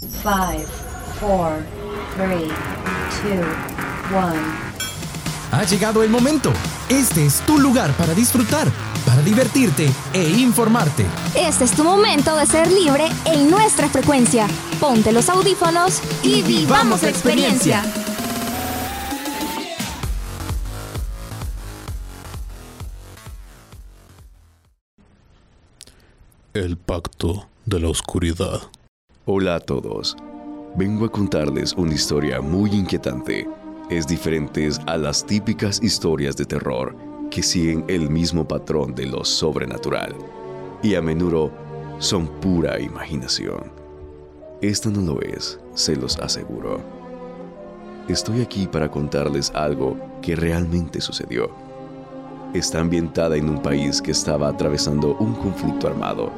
5, 4, 3, 2, 1. Ha llegado el momento. Este es tu lugar para disfrutar, para divertirte e informarte. Este es tu momento de ser libre en nuestra frecuencia. Ponte los audífonos y, vivamos la experiencia. El pacto de la oscuridad. Hola a todos. Vengo a contarles una historia muy inquietante. Es diferente a las típicas historias de terror que siguen el mismo patrón de lo sobrenatural y a menudo son pura imaginación. Esta no lo es, se los aseguro. Estoy aquí para contarles algo que realmente sucedió. Está ambientada en un país que estaba atravesando un conflicto armado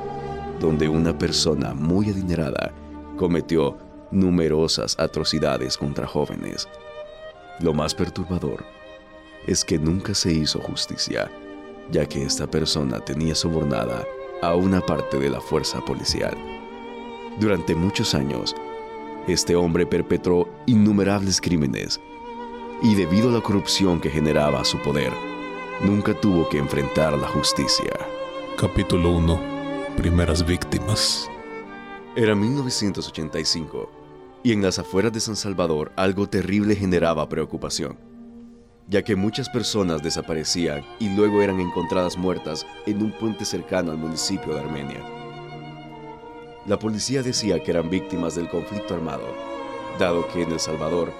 donde una persona muy adinerada cometió numerosas atrocidades contra jóvenes. Lo más perturbador es que nunca se hizo justicia, ya que esta persona tenía sobornada a una parte de la fuerza policial. Durante muchos años, este hombre perpetró innumerables crímenes y debido a la corrupción que generaba su poder, nunca tuvo que enfrentar la justicia. Capítulo 1 primeras víctimas. Era 1985 y en las afueras de San Salvador algo terrible generaba preocupación, ya que muchas personas desaparecían y luego eran encontradas muertas en un puente cercano al municipio de Armenia. La policía decía que eran víctimas del conflicto armado, dado que en El Salvador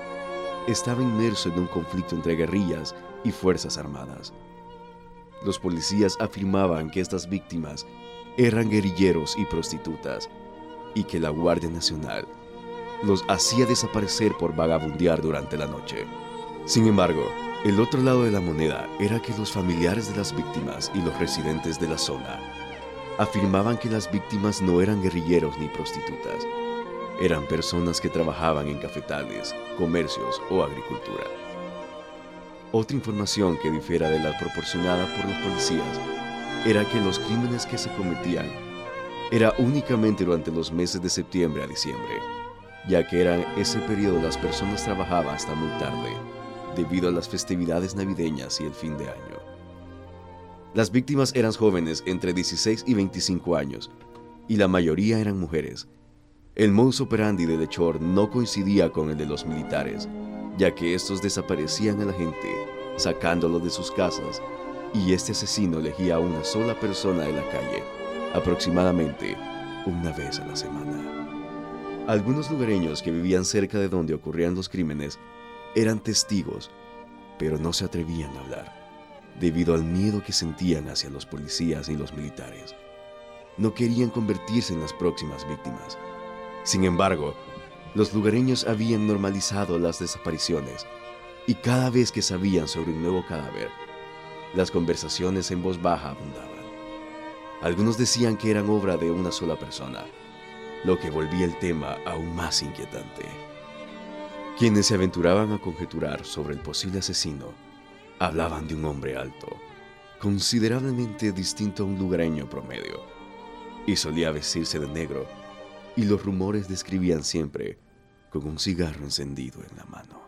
estaba inmerso en un conflicto entre guerrillas y fuerzas armadas. Los policías afirmaban que estas víctimas eran guerrilleros y prostitutas, y que la Guardia Nacional los hacía desaparecer por vagabundear durante la noche. Sin embargo, el otro lado de la moneda era que los familiares de las víctimas y los residentes de la zona afirmaban que las víctimas no eran guerrilleros ni prostitutas, eran personas que trabajaban en cafetales, comercios o agricultura. Otra información que difiera de la proporcionada por los policías era que los crímenes que se cometían era únicamente durante los meses de septiembre a diciembre, ya que era ese periodo las personas trabajaban hasta muy tarde, debido a las festividades navideñas y el fin de año. Las víctimas eran jóvenes entre 16 y 25 años, y la mayoría eran mujeres. El modus operandi de Lechor no coincidía con el de los militares, ya que estos desaparecían a la gente, sacándolo de sus casas y este asesino elegía a una sola persona de la calle, aproximadamente una vez a la semana. Algunos lugareños que vivían cerca de donde ocurrían los crímenes eran testigos, pero no se atrevían a hablar, debido al miedo que sentían hacia los policías y los militares. No querían convertirse en las próximas víctimas. Sin embargo, los lugareños habían normalizado las desapariciones y cada vez que sabían sobre un nuevo cadáver, las conversaciones en voz baja abundaban. Algunos decían que eran obra de una sola persona, lo que volvía el tema aún más inquietante. Quienes se aventuraban a conjeturar sobre el posible asesino hablaban de un hombre alto, considerablemente distinto a un lugareño promedio, y solía vestirse de negro, y los rumores describían siempre con un cigarro encendido en la mano.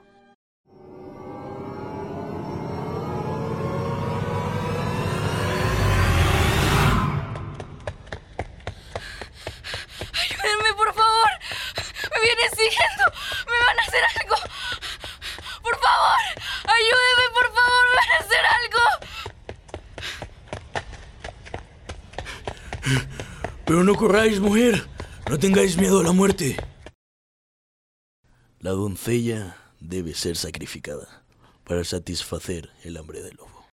Pero no corráis, mujer. No tengáis miedo a la muerte. La doncella debe ser sacrificada para satisfacer el hambre del lobo.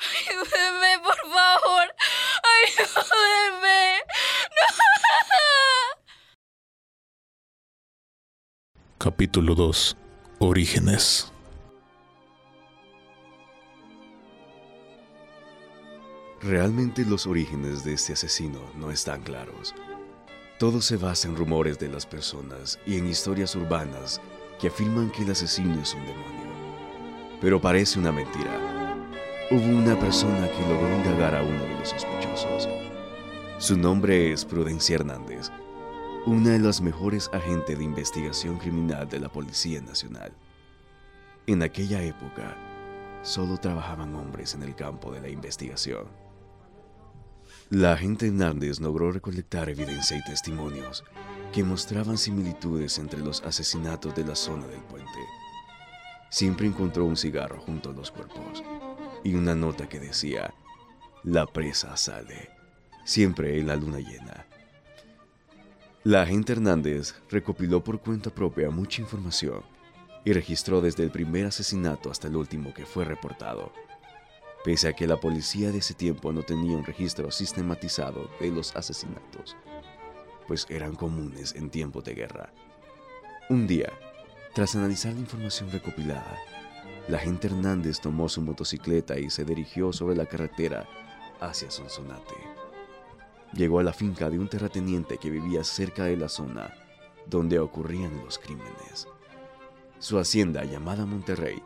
Ayúdeme, por favor. Ayúdeme. Capítulo 2. Orígenes. Realmente los orígenes de este asesino no están claros. Todo se basa en rumores de las personas y en historias urbanas que afirman que el asesino es un demonio. Pero parece una mentira. Hubo una persona que logró indagar a uno de los sospechosos. Su nombre es Prudencia Hernández, una de las mejores agentes de investigación criminal de la Policía Nacional. En aquella época, solo trabajaban hombres en el campo de la investigación. La agente Hernández logró recolectar evidencia y testimonios que mostraban similitudes entre los asesinatos de la zona del puente. Siempre encontró un cigarro junto a los cuerpos y una nota que decía, la presa sale, siempre en la luna llena. La agente Hernández recopiló por cuenta propia mucha información y registró desde el primer asesinato hasta el último que fue reportado, pese a que la policía de ese tiempo no tenía un registro sistematizado de los asesinatos, pues eran comunes en tiempos de guerra. Un día, tras analizar la información recopilada, la agente Hernández tomó su motocicleta y se dirigió sobre la carretera hacia Sonsonate. Llegó a la finca de un terrateniente que vivía cerca de la zona donde ocurrían los crímenes. Su hacienda, llamada Monterrey,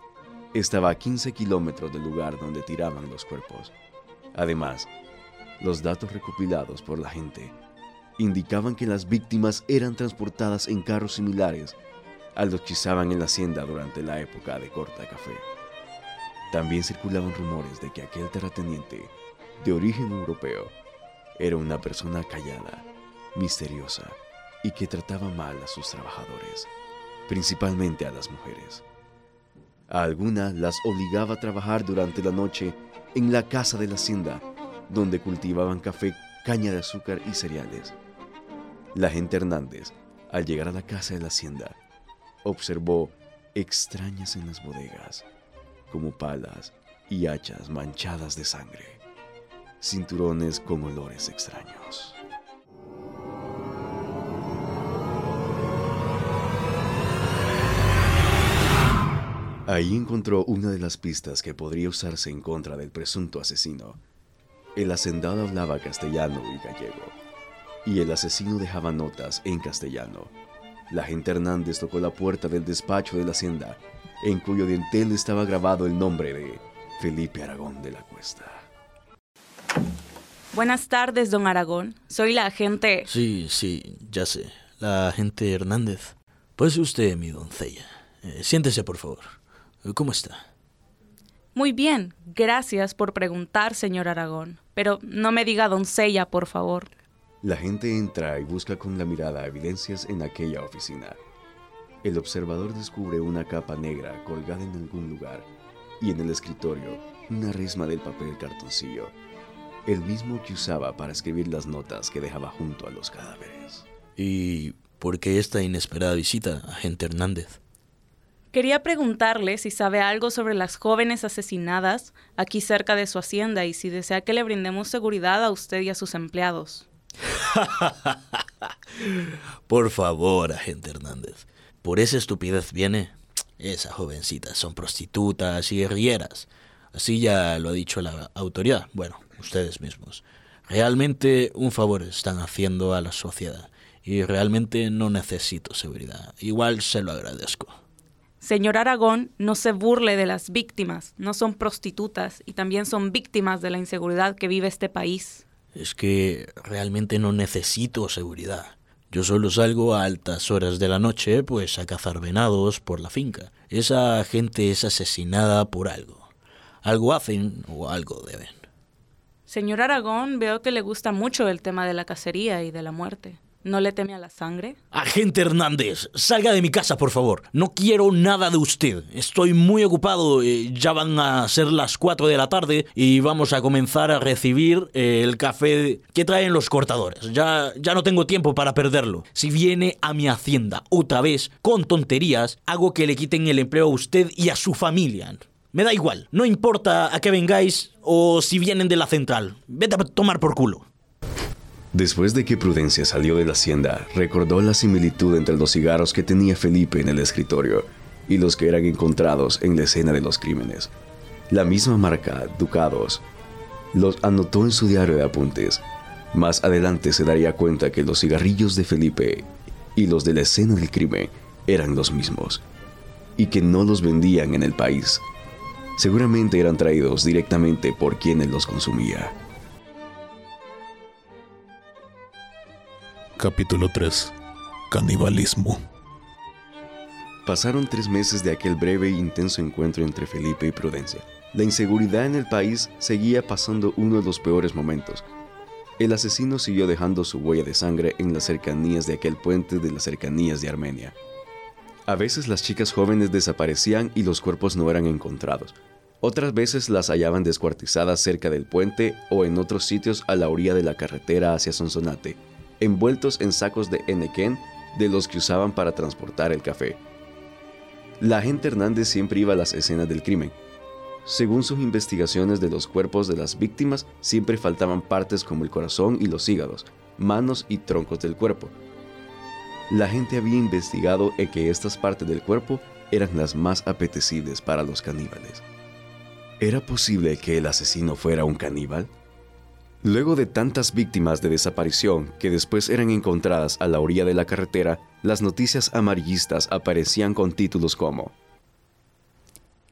estaba a 15 kilómetros del lugar donde tiraban los cuerpos. Además, los datos recopilados por la gente indicaban que las víctimas eran transportadas en carros similares a los que usaban en la hacienda durante la época de corta café. También circulaban rumores de que aquel terrateniente, de origen europeo, era una persona callada, misteriosa y que trataba mal a sus trabajadores principalmente a las mujeres. A algunas las obligaba a trabajar durante la noche en la casa de la hacienda, donde cultivaban café, caña de azúcar y cereales. La gente Hernández, al llegar a la casa de la hacienda, observó extrañas en las bodegas, como palas y hachas manchadas de sangre, cinturones con olores extraños. Ahí encontró una de las pistas que podría usarse en contra del presunto asesino. El hacendado hablaba castellano y gallego, y el asesino dejaba notas en castellano. La gente Hernández tocó la puerta del despacho de la hacienda, en cuyo dintel estaba grabado el nombre de Felipe Aragón de la Cuesta. Buenas tardes, don Aragón. Soy la agente... Sí, sí, ya sé. La agente Hernández. Pues usted, mi doncella. Eh, siéntese, por favor. ¿Cómo está? Muy bien, gracias por preguntar, señor Aragón. Pero no me diga doncella, por favor. La gente entra y busca con la mirada evidencias en aquella oficina. El observador descubre una capa negra colgada en algún lugar y en el escritorio una resma del papel cartoncillo, el mismo que usaba para escribir las notas que dejaba junto a los cadáveres. ¿Y por qué esta inesperada visita, agente Hernández? Quería preguntarle si sabe algo sobre las jóvenes asesinadas aquí cerca de su hacienda y si desea que le brindemos seguridad a usted y a sus empleados. Por favor, agente Hernández. Por esa estupidez viene. Esas jovencitas son prostitutas y guerrilleras. Así ya lo ha dicho la autoridad. Bueno, ustedes mismos. Realmente un favor están haciendo a la sociedad. Y realmente no necesito seguridad. Igual se lo agradezco. Señor Aragón, no se burle de las víctimas, no son prostitutas y también son víctimas de la inseguridad que vive este país. Es que realmente no necesito seguridad. Yo solo salgo a altas horas de la noche, pues a cazar venados por la finca. Esa gente es asesinada por algo. Algo hacen o algo deben. Señor Aragón, veo que le gusta mucho el tema de la cacería y de la muerte. ¿No le teme a la sangre? Agente Hernández, salga de mi casa, por favor. No quiero nada de usted. Estoy muy ocupado. Eh, ya van a ser las 4 de la tarde y vamos a comenzar a recibir eh, el café que traen los cortadores. Ya, ya no tengo tiempo para perderlo. Si viene a mi hacienda otra vez con tonterías, hago que le quiten el empleo a usted y a su familia. Me da igual. No importa a qué vengáis o si vienen de la central. Vete a tomar por culo. Después de que Prudencia salió de la hacienda, recordó la similitud entre los cigarros que tenía Felipe en el escritorio y los que eran encontrados en la escena de los crímenes. La misma marca, Ducados, los anotó en su diario de apuntes. Más adelante se daría cuenta que los cigarrillos de Felipe y los de la escena del crimen eran los mismos y que no los vendían en el país. Seguramente eran traídos directamente por quienes los consumía. Capítulo 3. Canibalismo. Pasaron tres meses de aquel breve e intenso encuentro entre Felipe y Prudencia. La inseguridad en el país seguía pasando uno de los peores momentos. El asesino siguió dejando su huella de sangre en las cercanías de aquel puente de las cercanías de Armenia. A veces las chicas jóvenes desaparecían y los cuerpos no eran encontrados. Otras veces las hallaban descuartizadas cerca del puente o en otros sitios a la orilla de la carretera hacia Sonsonate, envueltos en sacos de enequén de los que usaban para transportar el café. La agente Hernández siempre iba a las escenas del crimen. Según sus investigaciones de los cuerpos de las víctimas, siempre faltaban partes como el corazón y los hígados, manos y troncos del cuerpo. La gente había investigado e que estas partes del cuerpo eran las más apetecibles para los caníbales. ¿Era posible que el asesino fuera un caníbal? Luego de tantas víctimas de desaparición que después eran encontradas a la orilla de la carretera, las noticias amarillistas aparecían con títulos como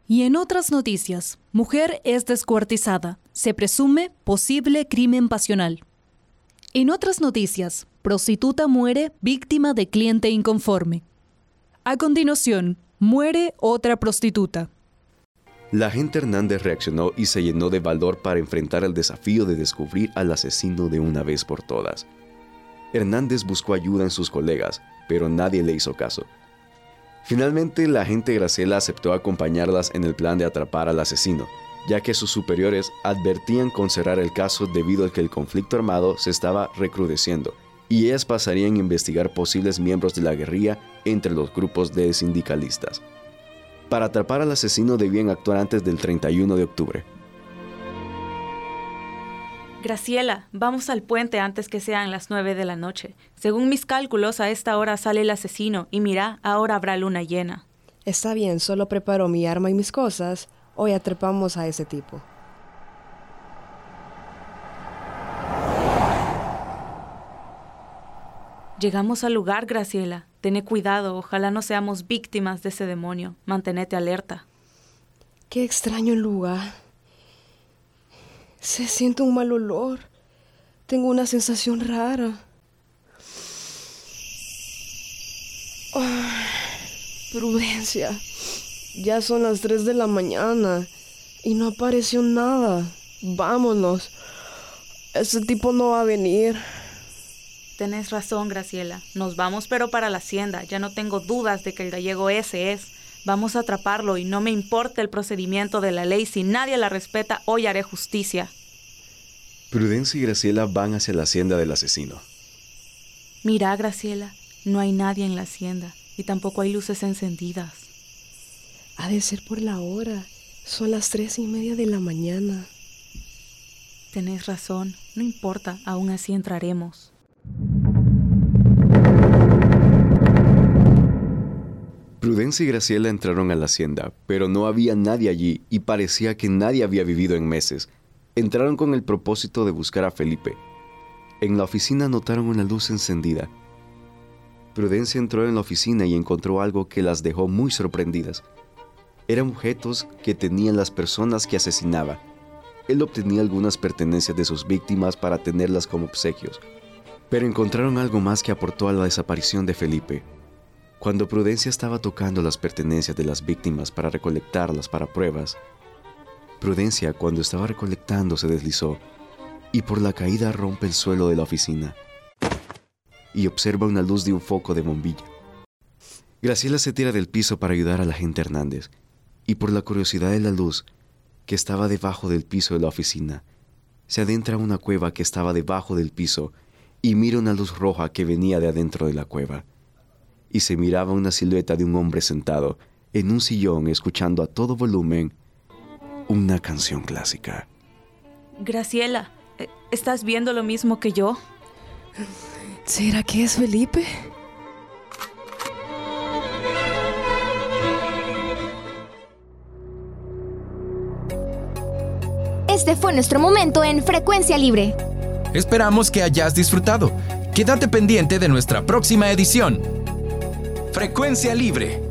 Y en otras noticias, mujer es descuartizada. Se presume posible crimen pasional. En otras noticias, prostituta muere víctima de cliente inconforme. A continuación, muere otra prostituta. La gente Hernández reaccionó y se llenó de valor para enfrentar el desafío de descubrir al asesino de una vez por todas. Hernández buscó ayuda en sus colegas, pero nadie le hizo caso. Finalmente, la agente Graciela aceptó acompañarlas en el plan de atrapar al asesino, ya que sus superiores advertían con cerrar el caso debido a que el conflicto armado se estaba recrudeciendo y ellas pasarían a investigar posibles miembros de la guerrilla entre los grupos de sindicalistas. Para atrapar al asesino debían actuar antes del 31 de octubre. Graciela, vamos al puente antes que sean las nueve de la noche. Según mis cálculos, a esta hora sale el asesino y mira, ahora habrá luna llena. Está bien, solo preparo mi arma y mis cosas. Hoy atrapamos a ese tipo. Llegamos al lugar, Graciela. Tené cuidado, ojalá no seamos víctimas de ese demonio. Mantenete alerta. Qué extraño lugar. Se siente un mal olor. Tengo una sensación rara. Prudencia. Ya son las 3 de la mañana y no apareció nada. Vámonos. Ese tipo no va a venir. Tenés razón, Graciela. Nos vamos pero para la hacienda. Ya no tengo dudas de que el gallego ese es. Vamos a atraparlo y no me importa el procedimiento de la ley. Si nadie la respeta, hoy haré justicia. Prudencia y Graciela van hacia la hacienda del asesino. Mira, Graciela, no hay nadie en la hacienda y tampoco hay luces encendidas. Ha de ser por la hora. Son las tres y media de la mañana. Tenés razón, no importa, aún así entraremos. Prudencia y Graciela entraron a la hacienda, pero no había nadie allí y parecía que nadie había vivido en meses. Entraron con el propósito de buscar a Felipe. En la oficina notaron una luz encendida. Prudencia entró en la oficina y encontró algo que las dejó muy sorprendidas. Eran objetos que tenían las personas que asesinaba. Él obtenía algunas pertenencias de sus víctimas para tenerlas como obsequios. Pero encontraron algo más que aportó a la desaparición de Felipe. Cuando Prudencia estaba tocando las pertenencias de las víctimas para recolectarlas para pruebas, Prudencia cuando estaba recolectando se deslizó y por la caída rompe el suelo de la oficina y observa una luz de un foco de bombilla. Graciela se tira del piso para ayudar a la gente Hernández y por la curiosidad de la luz que estaba debajo del piso de la oficina, se adentra a una cueva que estaba debajo del piso y mira una luz roja que venía de adentro de la cueva. Y se miraba una silueta de un hombre sentado en un sillón escuchando a todo volumen una canción clásica. Graciela, eh, ¿estás viendo lo mismo que yo? ¿Será que es Felipe? Este fue nuestro momento en Frecuencia Libre. Esperamos que hayas disfrutado. Quédate pendiente de nuestra próxima edición. Frecuencia Libre